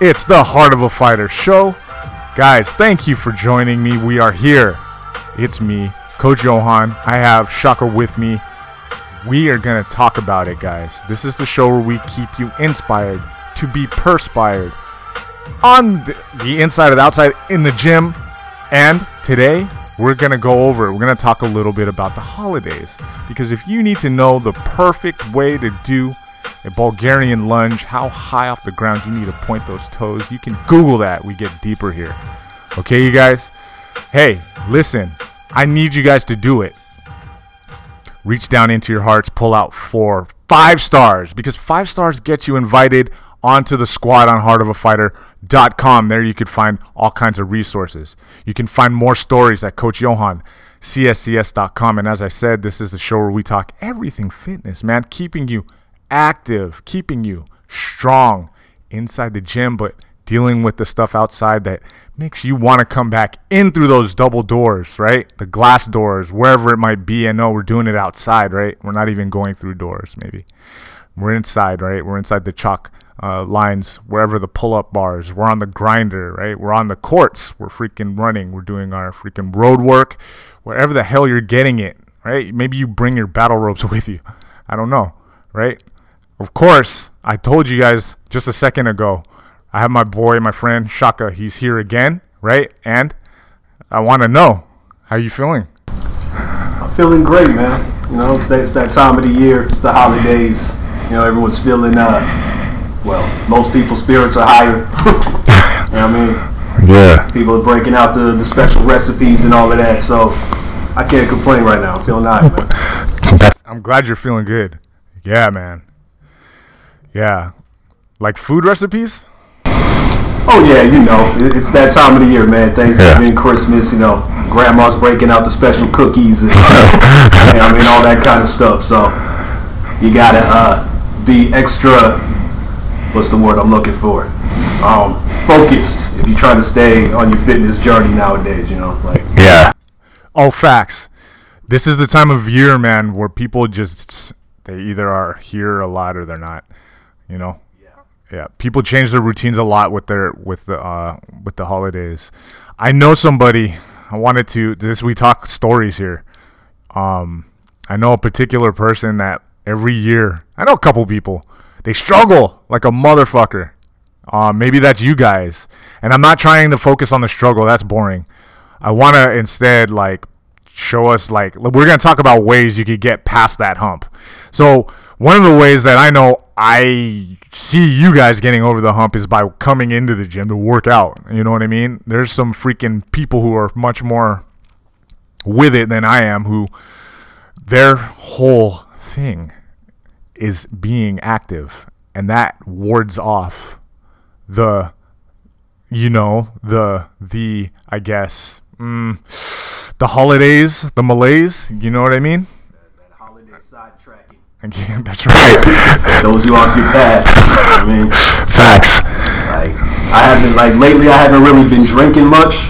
It's the Heart of a Fighter show. Guys, thank you for joining me. We are here. It's me, Coach Johann. I have Shaka with me. We are going to talk about it, guys. This is the show where we keep you inspired to be perspired on the, inside and outside in the gym. And today, we're going to go over. We're going to talk a little bit about the holidays. Because if you need to know the perfect way to do a Bulgarian lunge, how high off the ground you need to point those toes, you can Google that. We get deeper here. Okay, you guys? Hey, listen, I need you guys to do it. Reach down into your hearts, pull out four, five stars, because five stars gets you invited onto the squad on heartofafighter.com. There you could find all kinds of resources. You can find more stories at Coach Johann, cscs.com. And as I said, this is the show where we talk everything fitness, man, keeping you active, keeping you strong inside the gym, but dealing with the stuff outside that makes you want to come back in through those double doors, right? The glass doors, wherever it might be. I know we're doing it outside, right? We're not even going through doors, maybe. We're inside, right? We're inside the chalk uh, lines, wherever the pull up bars. We're on the grinder, right? We're on the courts. We're freaking running. We're doing our freaking road work, wherever the hell you're getting it, right? Maybe you bring your battle ropes with you. I don't know, right? Of course, I told you guys just a second ago. I have my boy, my friend Shaka. He's here again, right? And I want to know how you feeling. I'm feeling great, man. You know, it's that, it's that time of the year. It's the holidays. You know, everyone's feeling. Uh, well, most people's spirits are higher. you know what I mean? Yeah. People are breaking out the, the special recipes and all of that. So I can't complain right now. I'm feeling all right, man. I'm glad you're feeling good. Yeah, man. Yeah. Like food recipes? Oh yeah, you know, it's that time of the year, man. Thanksgiving, Christmas, you know, grandma's breaking out the special cookies and you know, I mean all that kind of stuff. So you gotta uh, be extra. What's the word I'm looking for? Um, focused if you're trying to stay on your fitness journey nowadays. You know, like Yeah. all facts. This is the time of year, man, where people just they either are here a lot or they're not. You know. Yeah. Yeah. People change their routines a lot with their with the uh with the holidays. I know somebody. I wanted to this we talk stories here. Um, I know a particular person that every year. I know a couple people. They struggle like a motherfucker. Uh, maybe that's you guys. And I'm not trying to focus on the struggle. That's boring. I want to instead like show us like we're going to talk about ways you could get past that hump. So, one of the ways that I know I see you guys getting over the hump is by coming into the gym to work out. You know what I mean? There's some freaking people who are much more with it than I am who their whole thing is being active and that wards off the you know the the i guess mm, the holidays the malaise you know what i mean Again, that's right throws you off your path. You know what I mean. facts Like I haven't like lately. I haven't really been drinking much,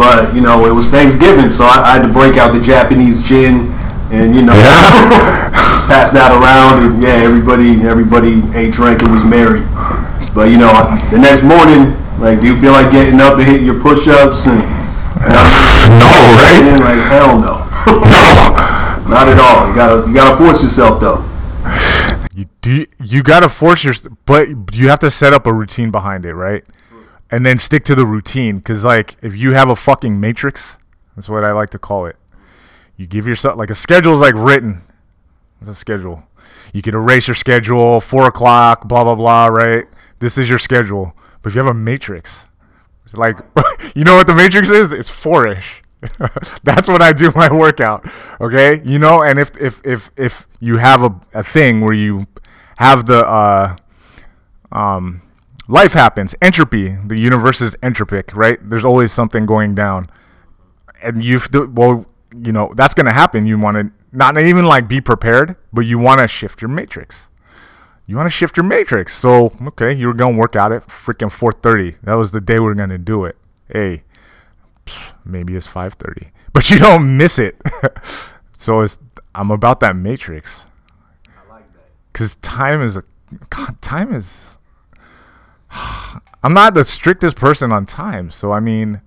but you know it was Thanksgiving, so I, I had to break out the Japanese gin and you know pass that around, and yeah, everybody everybody ate, drank, and was merry. But you know, the next morning, like, do you feel like getting up and hitting your push-ups and? and no right like hell no no, not at all. You gotta you gotta force yourself though. you do you gotta force your but you have to set up a routine behind it right? And then stick to the routine because like if you have a fucking matrix that's what i like to call it. You give yourself like a schedule is like written. It's a schedule. You can erase your schedule four o'clock blah blah blah right? This is your schedule. But if you have a matrix like you know what the matrix is? It's four-ish that's when i do my workout okay? You know and if if if if you have a, a thing where you have the uh um life happens entropy the universe is entropic right? There's always something going down. And you've well you know that's to happen. You want to not even like be prepared but you want to shift your matrix. You want to shift your matrix. So okay you're to work out at freaking 4.30 that was the day we going to do it. Hey maybe it's 5.30 but you don't miss it so it's i'm about that matrix I like that. because time is a god time is I'm not the strictest person on time, so I mean,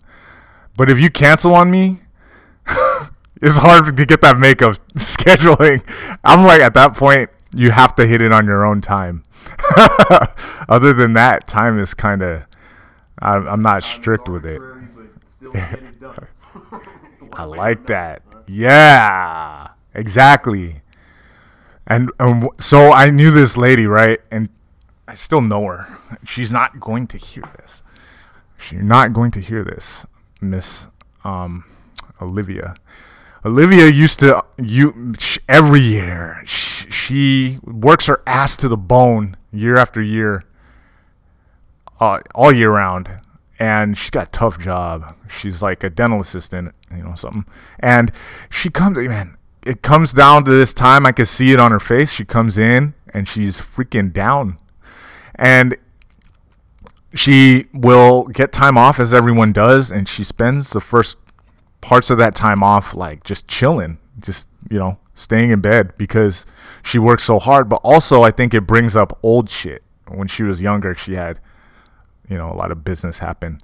but if you cancel on me, it's hard to get that makeup scheduling. I'm like at that point, you have to hit it on your own time. Other than that, time is kind of. I'm, I'm not strict with it. I like that. Yeah, exactly. And, and so I knew this lady, right? And I still know her. She's not going to hear this. She's not going to hear this, Miss um, Olivia. Olivia used to you every year. She, she works her ass to the bone year after year, uh, all year round, and she's got a tough job. She's like a dental assistant, you know, something. And she comes, man. It comes down to this time. I can see it on her face. She comes in and she's freaking down, and she will get time off as everyone does, and she spends the first parts of that time off like just chilling, just you know, staying in bed because she works so hard. But also, I think it brings up old shit. When she was younger, she had, you know, a lot of business happen,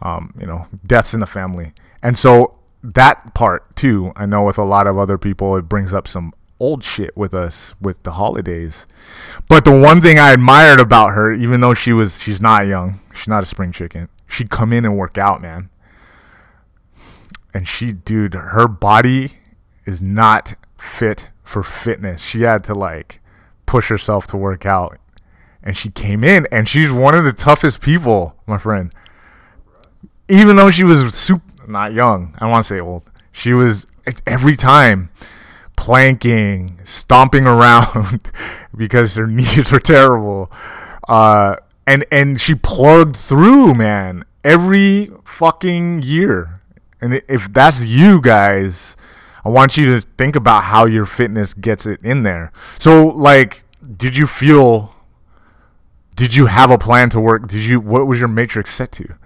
um, you know, deaths in the family, and so that part too. I know with a lot of other people, it brings up some old shit with us with the holidays. But the one thing I admired about her, even though she was she's not young, she's not a spring chicken. She'd come in and work out, man. And she, dude, her body is not fit for fitness. She had to like push herself to work out. And she came in and she's one of the toughest people, my friend. Even though she was super, not young, I want to say old. She was every time planking, stomping around because her knees were terrible. Uh, and and she plugged through, man, every fucking year. And if that's you guys, I want you to think about how your fitness gets it in there. So, like, did you feel? Did you have a plan to work? Did you? What was your matrix set to?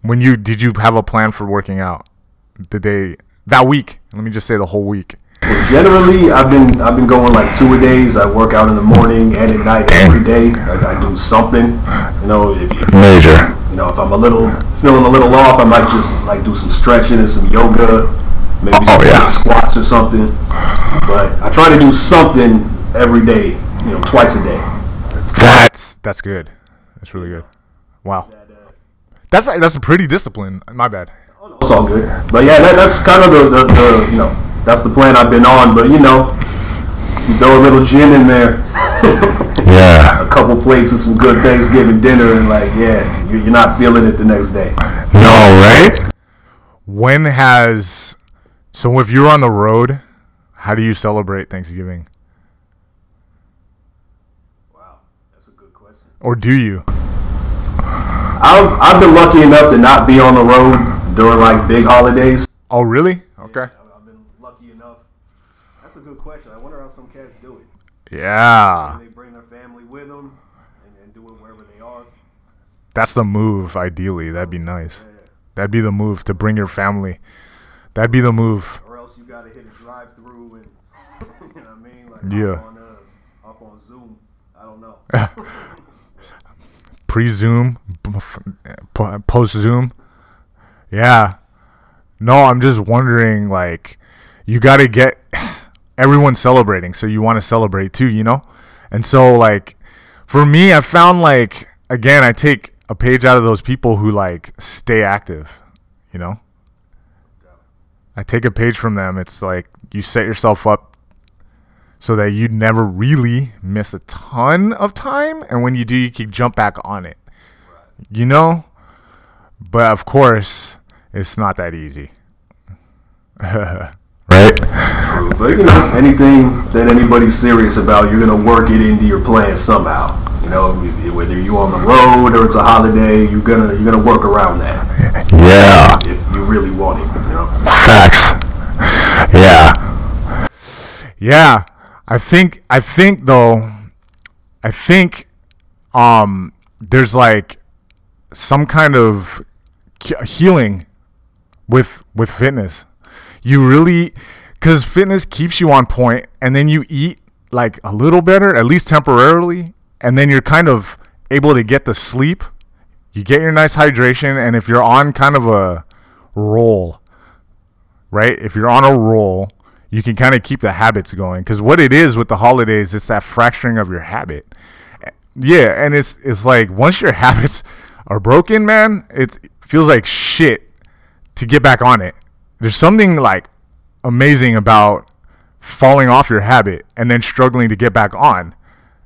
When you did you have a plan for working out? The day that week. Let me just say the whole week. Well, generally, I've been I've been going like two a days. I work out in the morning and at night every day. I, I do something. You know, if, if, Major. You know, if I'm a little feeling a little off, I might just like do some stretching and some yoga, maybe oh, some Oh, yeah. squats or something. But I try to do something every day. You know, twice a day. That's that's good. That's really good. Wow. That's that's a pretty discipline. My bad. It's all good. But yeah, that, that's kind of the, the, the you know that's the plan I've been on. But you know, you throw a little gin in there, Yeah. a couple plates of some good Thanksgiving dinner, and like yeah, you're, you're not feeling it the next day. No, right? When has so if you're on the road, how do you celebrate Thanksgiving? Wow, that's a good question. Or do you? I've, I've been lucky enough to not be on the road during like big holidays. Oh, really? Okay. I've I've been lucky enough. That's a good question. I wonder how some cats do it. Yeah. They bring their family with them and, and do it wherever they are. That's the move ideally. That'd be nice. That'd be the move to bring your family. That'd be the move. Or else you gotta hit a drive through and you know what I mean? Like Yeah. hop on, uh, hop on Zoom. I don't know. Pre Zoom, post Zoom. Yeah. No, I'm just wondering like you got to get everyone celebrating, so you want to celebrate too, you know? And so like for me, I found like again, I take a page out of those people who like stay active, you know? I take a page from them. It's like you set yourself up so that you never really miss a ton of time and when you do you can jump back on it. You know? But of course, it's not that easy. right? True. But you know, anything that anybody's serious about, you're gonna work it into your plan somehow. You know, whether you're on the road or it's a holiday, you're gonna you're gonna work around that Yeah. if you really want it. You know. Facts. Yeah. Yeah. I think I think though I think um there's like some kind of healing with with fitness. You really cuz fitness keeps you on point and then you eat like a little better at least temporarily and then you're kind of able to get the sleep, you get your nice hydration, and if you're on kind of a roll, right? If you're on a roll, you can kind of keep the habits going. Because what it is with the holidays, it's that fracturing of your habit. Yeah, and it's it's like once your habits are broken, man, it feels like shit to get back on it. There's something like amazing about falling off your habit and then struggling to get back on.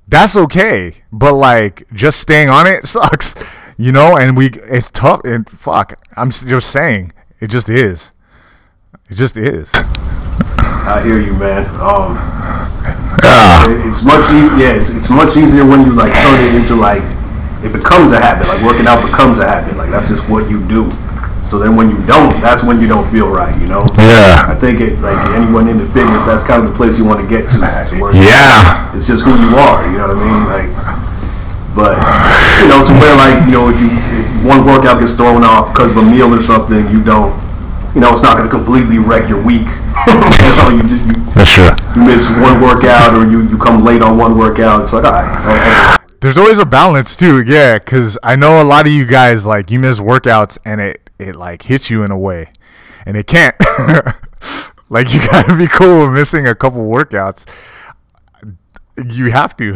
That's okay, but like just staying on it sucks, you know. And we, it's tough. And fuck, I'm just saying, it just is. It just is. I hear you, man. Um, it's much e- yeah, it's, it's much easier when you like turn it into like it becomes a habit. Like working out becomes a habit. Like that's just what you do. So then when you don't, that's when you don't feel right. You know. Yeah. I think it like anyone into fitness, that's kind of the place you want to get to. to Yeah. It's just who you are. You know what I mean? Like, but you know, to where like you know, if you if one workout gets thrown off because of a meal or something, you don't. You know, it's not going to completely wreck your week. you know, you just you, That's true. you miss one workout or you, you come late on one workout. It's like, all right. all right. There's always a balance too, yeah. Because I know a lot of you guys like you miss workouts and it it like hits you in a way, and it can't. like you gotta be cool with missing a couple workouts. You have to.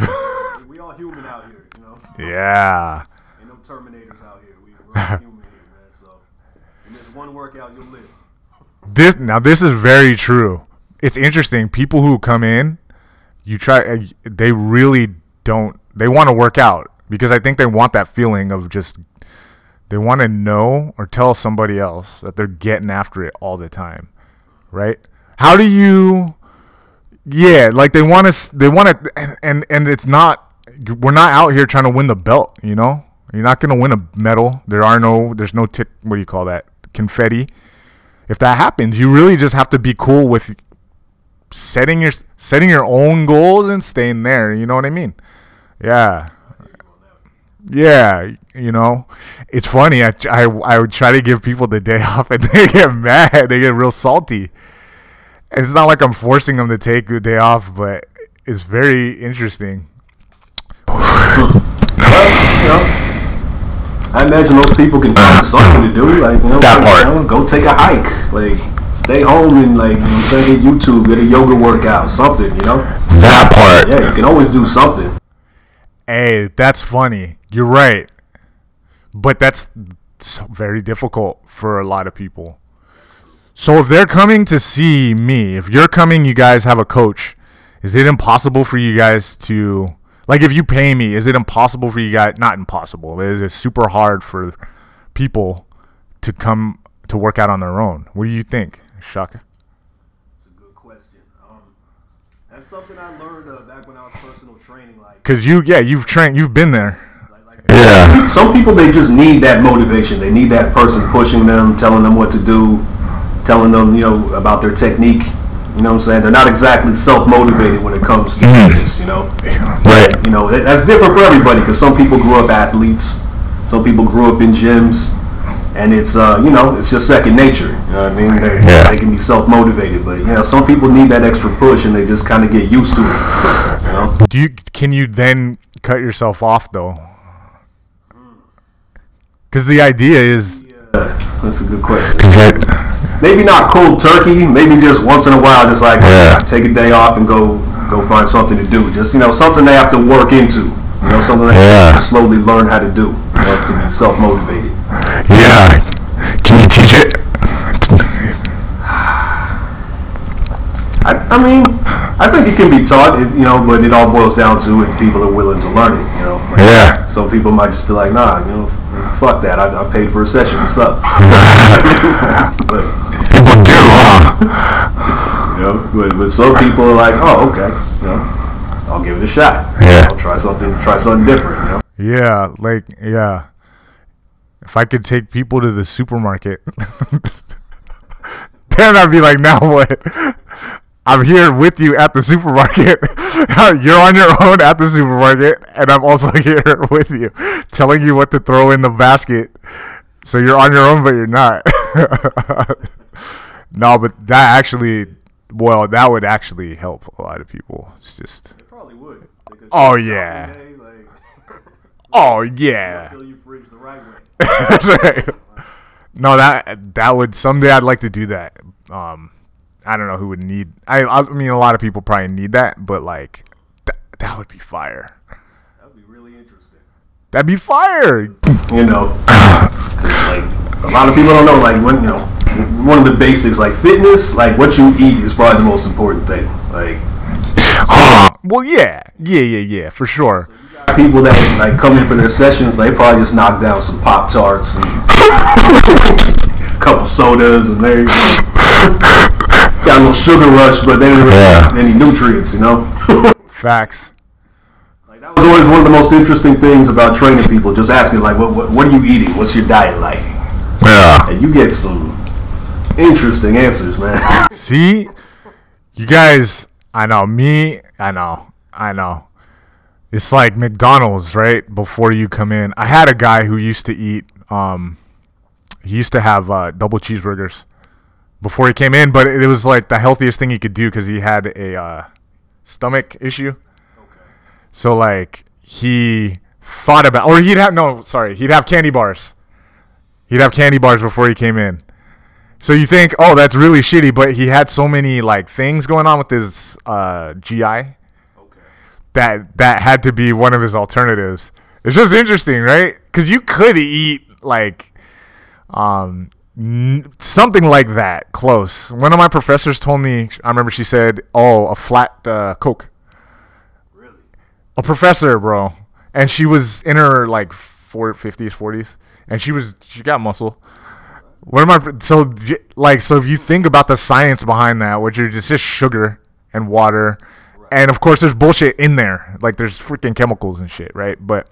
We all human out here, you know. yeah. Ain't no Terminators out here. We, we're all human here, man. So you miss one workout, you'll live. This now this is very true. It's interesting. People who come in, you try. uh, They really don't. They want to work out because I think they want that feeling of just. They want to know or tell somebody else that they're getting after it all the time, right? How do you? Yeah, like they want to. They want to, and, and it's not. We're not out here trying to win the belt. You know, you're not gonna win a medal. There are no. There's no tick. What do you call that? Confetti if that happens, you really just have to be cool with setting your setting your own goals and staying there. You know what I mean? Yeah. Yeah, you know, it's funny. I, I, I would try to give people the day off, and they get mad. They get real salty. And it's not like I'm forcing them to take the day off, but it's very interesting. You know, I imagine those people can find something to do. Like, you know, That go, part. you know, go take a hike. Like, stay home and like, you know, what I'm saying, get YouTube, get a yoga workout, something. You know. That part. Yeah, you can always do something. Hey, that's funny. You're right. But that's so very difficult for a lot of people. So if they're coming to see me, if you're coming, you guys have a coach. Is it impossible for you guys to like if you pay me, is it impossible for you guys not impossible. Is it super hard for people to come to work out on their own? What do you think, Shaka? It's a good question. Um, that's something I learned uh, back when I was personal training. Like, Cuz you yeah, you've trained, you've been there. like, like Yeah. some people they just need that motivation. They need that person pushing them, telling them what to do, telling them you know about their technique. You know what I'm saying? They're not exactly self motivated when it comes to fitness. You know, Right. you know that's different for everybody because some people grew up athletes, some people grew up in gyms, and it's uh, you know it's just second nature. You know what I mean? They, Yeah. they can be self motivated, but you know some people need that extra push and they just kind of get used to it. You know? Do you can you then cut yourself off though? Because the idea is Yeah, that's a good question. Maybe not cold turkey. Maybe just once in a while, just like Yeah. take a day off and go go find something to do. Just you know, something they have to work into. You know, something they Yeah. have to slowly learn how to do. You know, to be self motivated. yeah. Can you teach it? I, I mean, I think it can be taught. If, you know, but it all boils down to if people are willing to learn it. You know, Like, Yeah. some people might just be like, nah, you know, fuck that. I, I paid for a session. What's up? but People do, huh? You know, but, but some people are like, oh, okay, you know, I'll give it a shot. Yeah. I'll try something, try something different. You know, Yeah, like yeah. If I could take people to the supermarket, then I'd be like, now what? I'm here with you at the supermarket. You're on your own at the supermarket, and I'm also here with you, telling you what to throw in the basket. So you're on your own, but you're not. No, but that actually, well, that would actually help a lot of people. It's just, it probably would. Oh, yeah. day, like, Oh yeah. Fill your fridge the right way. That's right. No, that that would someday I'd like to do that. Um, I don't know who would need. I I mean, a lot of people probably need that, but like, th- that would be fire. That would be really interesting. That'd be fire. You know, like a lot of people don't know. Like when you know, one of the basics, like fitness, like what you eat is probably the most important thing. Like Well, yeah, yeah, yeah, yeah, for sure. people that like come in for their sessions, they probably just knock down some pop tarts and a couple sodas, and they got a little sugar rush, but they didn't really Yeah. get any nutrients. You know. Facts. Like that was always one of the most interesting things about training people. Just asking like, what, what, what are you eating? What's your diet like? Yeah. And you get some interesting answers, man. See, you guys. I know me. I know. I know. It's like McDonald's, right? Before you come in, I had a guy who used to eat. Um, he used to have uh, double cheeseburgers before he came in, but it was like the healthiest thing he could do because he had a uh, stomach issue. Okay. So like he thought about, or he'd have no, sorry, he'd have candy bars. He'd have candy bars before he came in. So you think, oh, that's really shitty, but he had so many like things going on with his uh, GI that that had to be one of his alternatives. It's just interesting, right? Because you could eat like um n- something like that close. One of my professors told me. I remember she said, "Oh, a flat uh, Coke." Really? a professor, bro, and she was in her like four, 50s, 40s, and she was she got muscle. One am I? so like so if you think about the science behind that, which is just, just sugar and water, and of course there's bullshit in there, like there's freaking chemicals and shit, right? But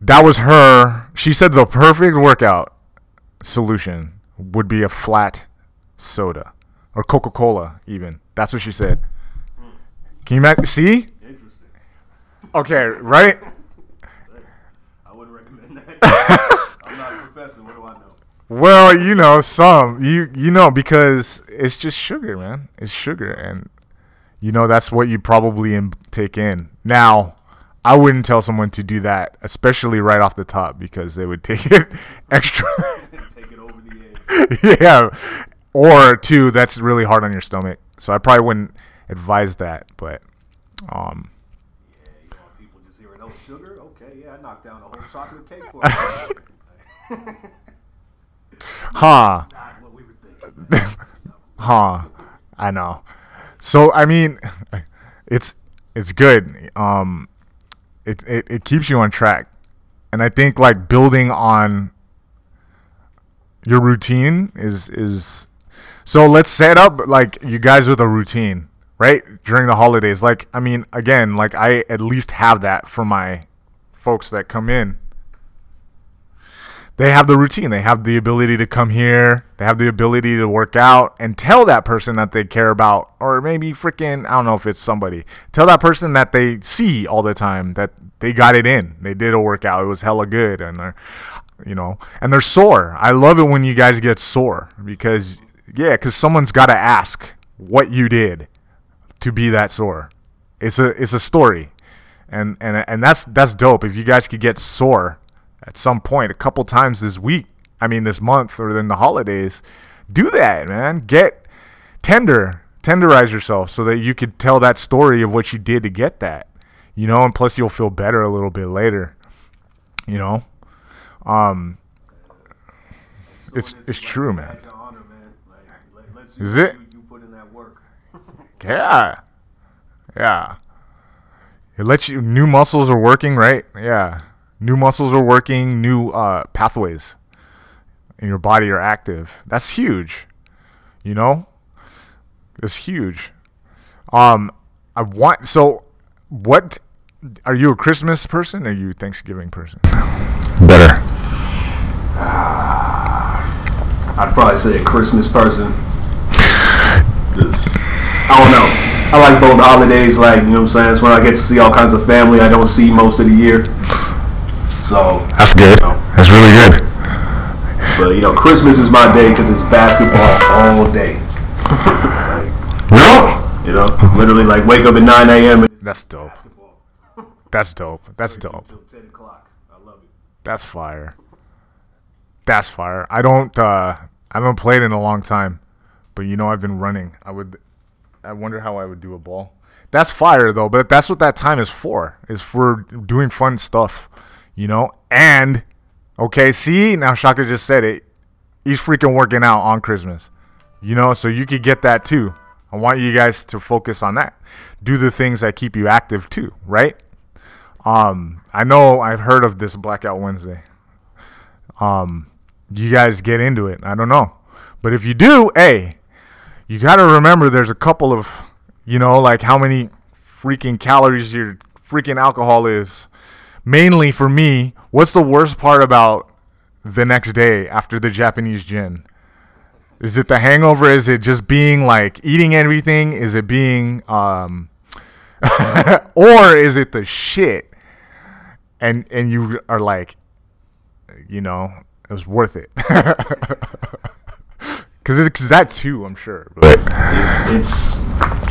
that was her. She said the perfect workout solution would be a flat soda or Coca Cola, even. That's what she said. Hmm. Can you imagine? See? Interesting. Okay, right? I wouldn't recommend that. I'm not a professor. What do I know? Well, you know, some you you know because it's just sugar, man. It's sugar, and you know that's what you probably in, take in. Now, I wouldn't tell someone to do that, especially right off the top, because they would take it extra. Take it over the edge. yeah, or two, that's really hard on your stomach. So I probably wouldn't advise that. But um, Yeah, you know, people just hearing no sugar. Okay, yeah, I knocked down a whole chocolate cake for it. huh. Not what we were thinking. Huh. I know. So I mean, it's it's good. Um, it, it it keeps you on track, and I think like building on your routine is is. So let's set up like you guys with a routine, right? During the holidays, like I mean, again, like I at least have that for my folks that come in they have the routine. They have the ability to come here. They have the ability to work out and tell that person that they care about, or maybe freaking, I don't know if it's somebody. Tell that person that they see all the time that they got it in. They did a workout. It was hella good. And they're, you know, and they're sore. I love it when you guys get sore because, yeah, because someone's got to ask what you did to be that sore. It's a, it's a story. And, and, and that's, that's dope. If you guys could get sore at some point a couple times this week i mean this month or in the holidays do that man. Get tender tenderize yourself so that you could tell that story of what you did to get that you know and plus you'll feel better a little bit later you know? Um it's it's true man. Is it? Yeah. Yeah. It lets you new muscles are working right? Yeah new muscles are working new uh, pathways in your body are active that's huge you know it's huge um i want so what are you a christmas person or are you a thanksgiving person better I'd probably say a Christmas person. Just, I don't know. I like both holidays. Like you know what I'm saying. It's when I get to see all kinds of family I don't see most of the year. So, that's good that's really good but you know, Christmas is my day because it's basketball all day. like, well you know, literally like wake up at 9 a.m. and that's dope That's dope. That's dope. Until ten o'clock. I love it. That's fire. That's fire. I don't. uh I haven't played in a long time, but you know I've been running. I would. I wonder how I would do a ball. That's fire though. But that's what that time is for. Is for doing fun stuff. You know. And okay, see now Shaka just said it. He's freaking working out on Christmas. You know, so you could get that too. I want you guys to focus on that. Do the things that keep you active too, right? Um, I know I've heard of this Blackout Wednesday. Um, you guys get into it. I don't know. But if you do, hey, you got to remember there's a couple of, you know, like how many freaking calories your freaking alcohol is. Mainly for me, what's the worst part about the next day after the Japanese gin? Is it the hangover? Is it just being like eating everything? Is it being um or is it the shit? And and you are like you know, it was worth it. Cuz it's that too, I'm sure. But It's it's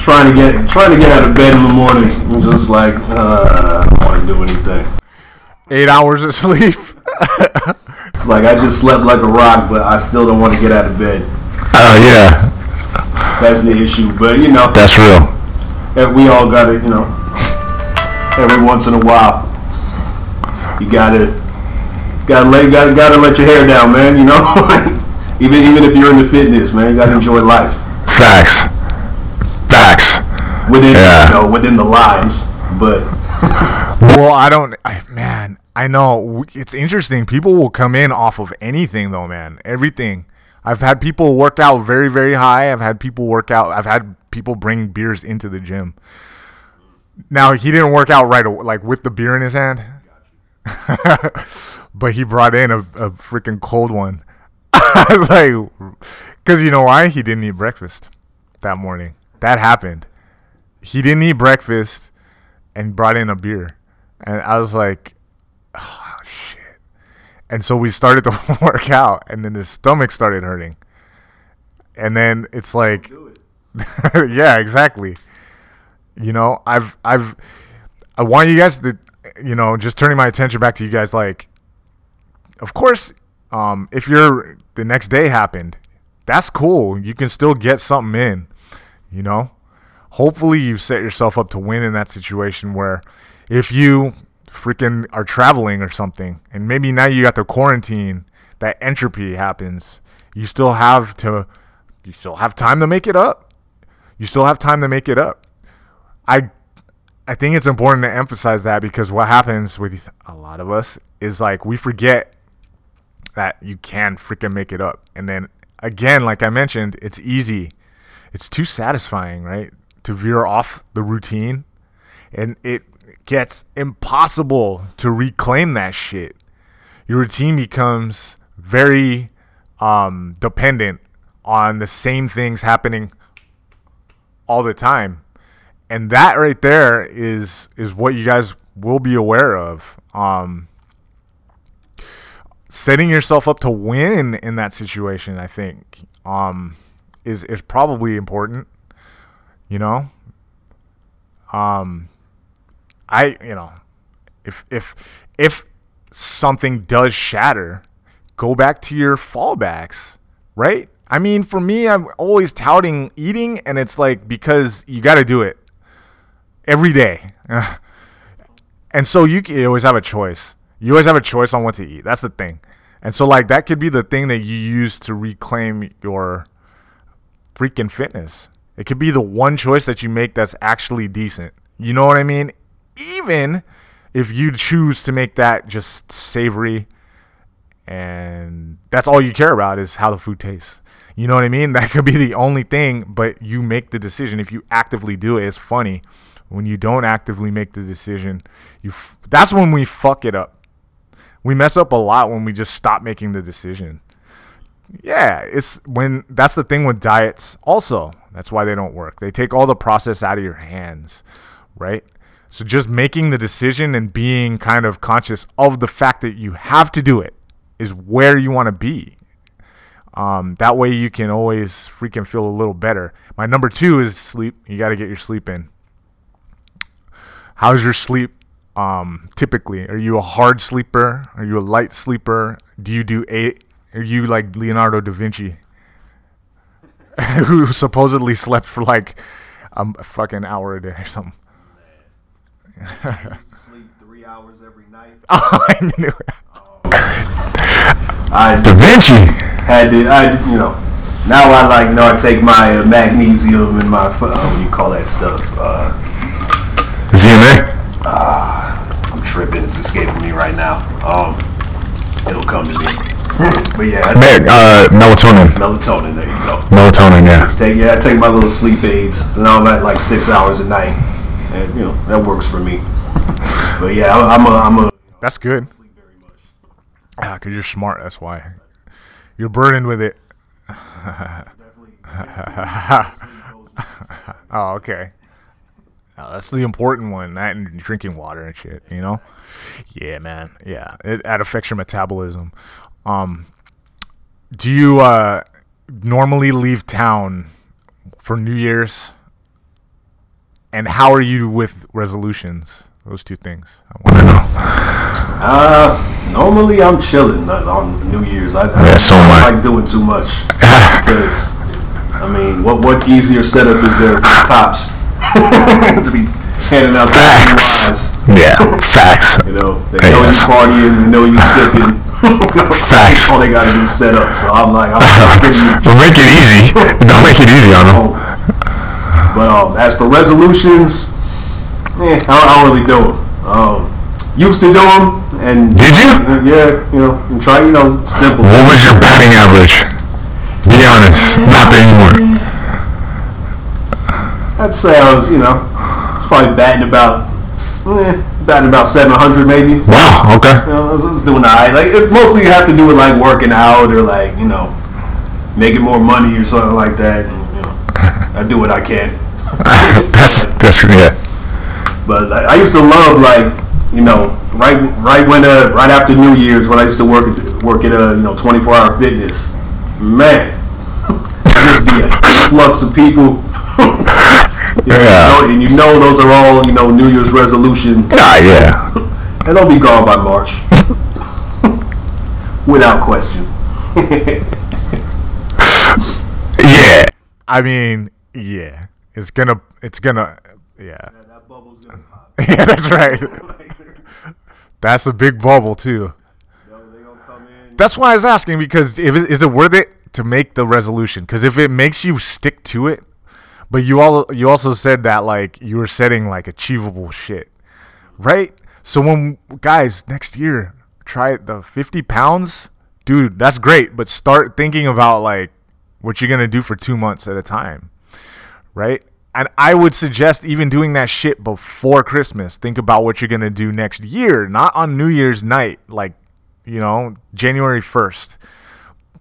trying to get trying to get out of bed in the morning. I'm just like uh, I don't want to do anything. 8 hours of sleep. It's like I just slept like a rock, but I still don't want to get out of bed. Oh yeah, That's the issue. But you know, that's real. eh, we all got it. You know, every once in a while, you gotta gotta let gotta, gotta let your hair down, man. You know, even even if you're into fitness, man, you gotta enjoy life Facts. Facts. within Yeah. you know within the lines. But Well, I don't. I, man, I know it's interesting. People will come in off of anything, though, man. Everything. I've had people work out very, very high. I've had people work out. I've had people bring beers into the gym. Now he didn't work out right, like with the beer in his hand, but he brought in a, a freaking cold one. I was like, because you know why? He didn't eat breakfast that morning. That happened. He didn't eat breakfast and brought in a beer. And I was like, oh, shit. And so we started to work out, and then his stomach started hurting. And then it's like, yeah, exactly. You know, I've, I've, I want you guys to, you know, just turning my attention back to you guys. Like, of course, um, if you're the next day happened, that's cool. You can still get something in, you know hopefully you set yourself up to win in that situation where if you freaking are traveling or something and maybe now you got the quarantine that entropy happens you still have to you still have time to make it up you still have time to make it up i i think it's important to emphasize that because what happens with a lot of us is like we forget that you can freaking make it up and then again like i mentioned it's easy it's too satisfying, right? To veer off the routine. And it gets impossible to reclaim that shit. Your routine becomes very um, dependent on the same things happening all the time. And that right there is is what you guys will be aware of. Um, setting yourself up to win in that situation, I think, um, is is probably important. You know, um, I you know, if if if something does shatter, go back to your fallbacks, right? I mean, for me, I'm always touting eating, and it's like because you got to do it every day. And so you, you always have a choice. You always have a choice on what to eat. That's the thing. And so like that could be the thing that you use to reclaim your freaking fitness. It could be the one choice that you make that's actually decent. You know what I mean? Even if you choose to make that just savory and that's all you care about is how the food tastes. You know what I mean? That could be the only thing, but you make the decision. If you actively do it, it's funny. When you don't actively make the decision, you f- that's when we fuck it up. We mess up a lot when we just stop making the decision. Yeah, it's when that's the thing with diets also. That's why they don't work. They take all the process out of your hands, right? So just making the decision and being kind of conscious of the fact that you have to do it is where you want to be. Um, that way you can always freaking feel a little better. My number two is sleep. You got to get your sleep in. How's your sleep Um, typically, are you a hard sleeper? Are you a light sleeper? Do you do eight? Are you like Leonardo da Vinci, who supposedly slept for like um, a fucking hour a day or something? Sleep three hours every night. Oh, I knew it. I Da Vinci. had to, I, you know, now I like, you know, I take my uh, magnesium and my, uh, what do you call that stuff? Uh, ZMA. I'm tripping. It's escaping me right now. Um, it'll come to me. but yeah, Man, uh, melatonin. melatonin. There you go. Melatonin, yeah. Take yeah, I take my little sleep aids. and I'm at like six hours a night, and you know that works for me. but yeah, I- I'm a I'm a That's good. sleep very much. Ah, cause you're smart. That's why. You're burdened with it. Oh, okay. Oh, that's the important one. That and drinking water and shit. You know. Yeah, man. Yeah, it, that affects your metabolism. Um, do you uh normally leave town for New Year's? And how are you with resolutions? Those two things. I want to know. Uh, normally I'm chilling on New Year's. I, I Yeah, so am I. don't like doing too much because I mean, what what easier setup is there for cops to be handing out Facts. Yeah, facts. You know, they know Yes. you partying, they know you sipping. Facts. All they gotta do is set up. So I'm like, I'm pretty Well, make it easy. Don't make it easy on them. But um, as for resolutions, eh, I, don't, I don't really do them. Um, used to do them, and Did you? Yeah, you know, and try, you know, simple. What was your batting average? Be honest. Not anymore. I'd say I was, you know, it's probably batting about, eh, batting about 700 maybe. Wow. Okay. You know, I was, I was doing alright. Like it, mostly you have to do it like working out or like you know making more money or something like that. And, you know, I do what I can. that's that's yeah. But like, I used to love like you know right right when uh right after New Year's when I used to work at work at a you know 24 hour fitness. Man, just be a flux of people. You know, Yeah. and you know those are all you know New Year's resolution, Ah, yeah. and they'll be gone by March, without question. Yeah. I mean, yeah, it's gonna, it's gonna, yeah, Yeah, that bubble's gonna pop. yeah, that's right. That's a big bubble too. That's why I was asking because if it, is it worth it to make the resolution? Because if it makes you stick to it, but you all you also said that like you were setting like achievable shit, right? So when guys next year try the fifty pounds, dude, that's great. But start thinking about like what you're gonna do for two months at a time, right? And I would suggest even doing that shit before Christmas. Think about what you're gonna do next year, not on New Year's night, like you know January first,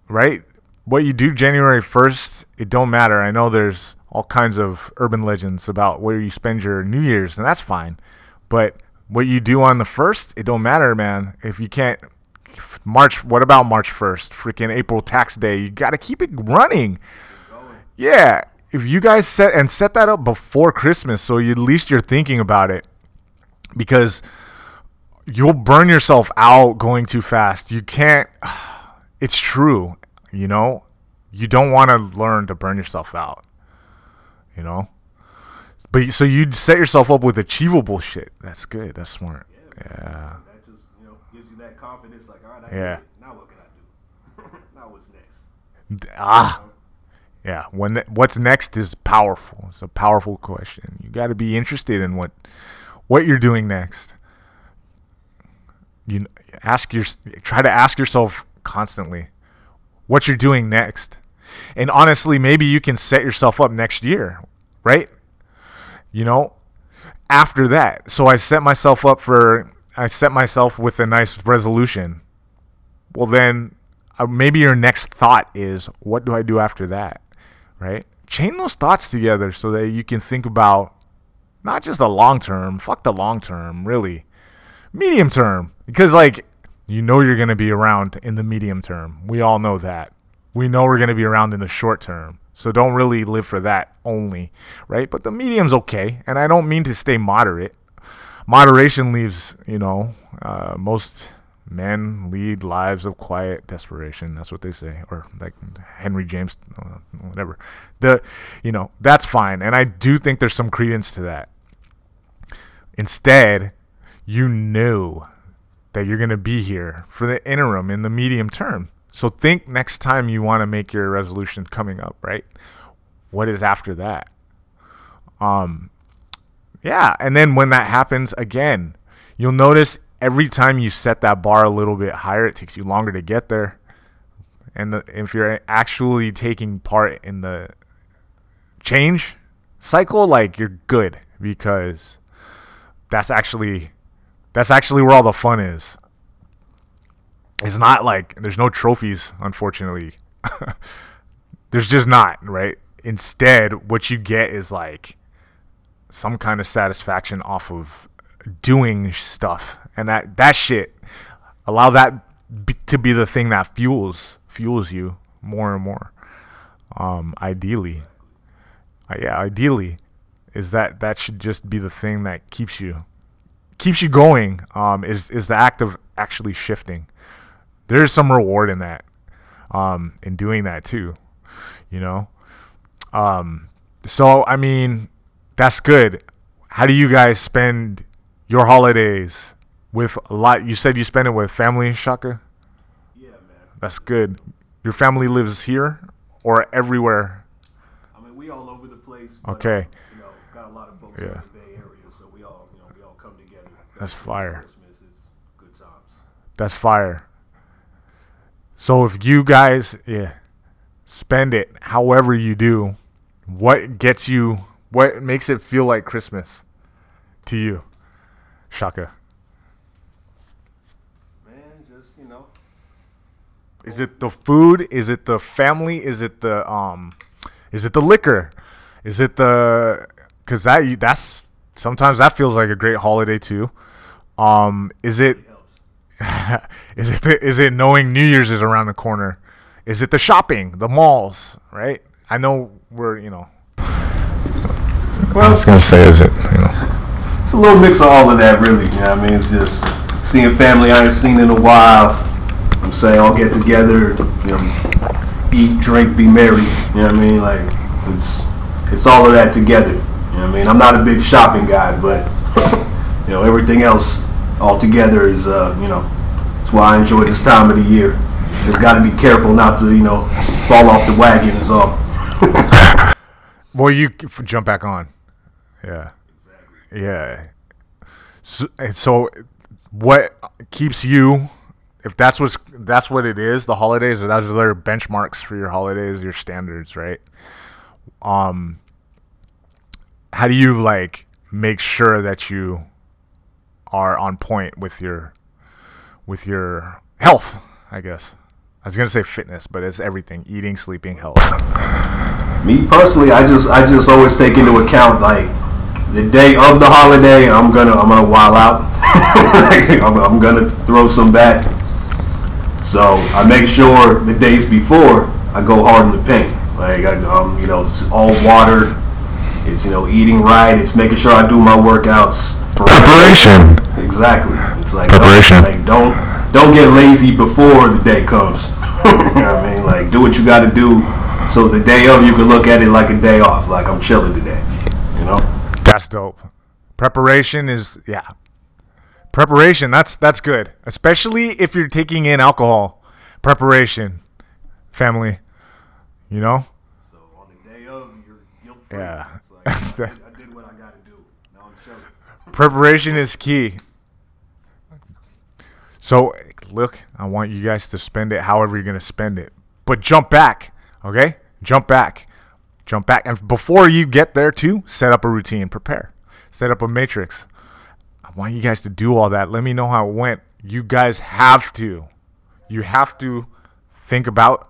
right? What you do January first, it don't matter. I know there's all kinds of urban legends about where you spend your New Year's, and that's fine. But what you do on the first, it don't matter, man. If you can't March, what about March first? Freaking April tax day. You got to keep it running. Yeah, if you guys set and set that up before Christmas, so you, at least you're thinking about it, because you'll burn yourself out going too fast. You can't. It's true, you know. You don't want to learn to burn yourself out, you know. But so you'd set yourself up with achievable shit. That's good. That's smart. Yeah. That just you know gives you that confidence. Like, all right, I Yeah. Now what can I do? now what's next? Ah. Yeah. When what's next is powerful. It's a powerful question. You got to be interested in what what you're doing next. You ask your try to ask yourself constantly what you're doing next. And honestly, maybe you can set yourself up next year, right? You know, after that. So I set myself up for I set myself with a nice resolution. Well, then uh, maybe your next thought is, what do I do after that? Right? Chain those thoughts together so that you can think about not just the long term, fuck the long term, really. Medium term. Because, like, you know you're going to be around in the medium term. We all know that. We know we're going to be around in the short term. So don't really live for that only, right? But the medium's okay. And I don't mean to stay moderate. moderation leaves, you know, uh, most men lead lives of quiet desperation. That's what they say, or like Henry James, uh, whatever. The, you know, that's fine, and I do think there's some credence to that. Instead, you knew that you're going to be here for the interim in the medium term. So think next time you want to make your resolution coming up, right? What is after that? Um, yeah, and then when that happens again, you'll notice every time you set that bar a little bit higher, it takes you longer to get there. And the, if you're actually taking part in the change cycle, like you're good because that's actually that's actually where all the fun is. It's not like there's no trophies, unfortunately. there's just not, right? Instead, what you get is like some kind of satisfaction off of doing stuff and that that shit allow that b- to be the thing that fuels fuels you more and more. Um ideally uh, yeah ideally is that that should just be the thing that keeps you keeps you going um is is the act of actually shifting. There's some reward in that um in doing that too you know? Um so i mean that's good. How do you guys spend your holidays with a lot? You said you spend it with family, Shaka. Yeah, man. That's good. Your family lives here or everywhere. I mean, we all over the place. But, Okay. You know, got a lot of folks Yeah. in the Bay Area, so we all, you know, we all come together. That's fire. Christmas is good times. That's fire. So if you guys, yeah, spend it however you do, what gets you? What makes it feel like Christmas to you, Shaka? Man, just you know, Is it the food? Is it the family? Is it the um? Is it the liquor? Is it the? Cause that that's sometimes that feels like a great holiday too. Um, is it? it it the, is it knowing New Year's is around the corner? Is it the shopping, the malls, right? I know we're you know Well, I was gonna say, is it? You know, It's a little mix of all of that, really. You know I mean? It's just seeing family I ain't seen in a while. I'm saying all get together, you know, eat, drink, be merry. You know what I mean? Like it's it's all of that together. You know what I mean? I'm not a big shopping guy, but you know everything else all together is uh, you know that's why I enjoy this time of the year. Just got to be careful not to you know fall off the wagon is all. Well, you jump back on. Yeah. Yeah. So, so, what keeps you? If that's what's that's what it is, the holidays, or those are their benchmarks for your holidays, your standards, right? Um, how do you like make sure that you are on point with your with your health? I guess I was gonna say fitness, but it's everything: eating, sleeping, health. Me personally, I just I just always take into account like the day of the holiday. I'm gonna I'm gonna wild out. I'm, I'm gonna throw some back. So I make sure the days before I go hard in the paint. Like I, um, you know, it's all water. It's you know eating right. It's making sure I do my workouts. For preparation. Exactly. It's like Preparation. Don't, like don't don't get lazy before the day comes. you know what I mean? Like do what you got to do, so the day of you can look at it like a day off. Like I'm chilling today. You know? That's dope. Preparation is yeah. Preparation, that's that's good. Especially if you're taking in alcohol. Preparation. Family. You know? So on the day of, you're guilt free. Yeah. It's like I did, I did what I got to do. Now I'm chilling. Preparation is key. So look, I want you guys to spend it however you're gonna spend it. But jump back, okay? Jump back. Jump back. And before you get there too, set up a routine, prepare. Set up a matrix. I want you guys to do all that. Let me know how it went. You guys have to. You have to think about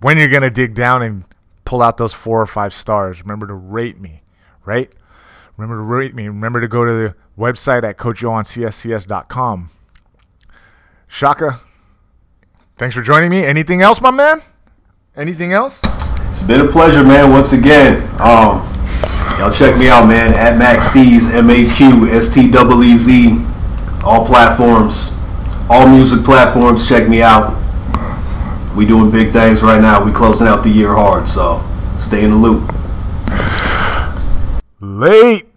when you're gonna dig down and pull out those four or five stars. Remember to rate me, right? Remember to rate me. Remember to go to the website at coachjohanncscs.com. Shaka, thanks for joining me. Anything else, my man? Anything else? It's been a pleasure, man. Once again, um, Y'all check me out, man. At MaQ SteeZ, M A Q S T E E Z. All platforms, all music platforms. Check me out. We doing big things right now. We closing out the year hard, so stay in the loop. Late.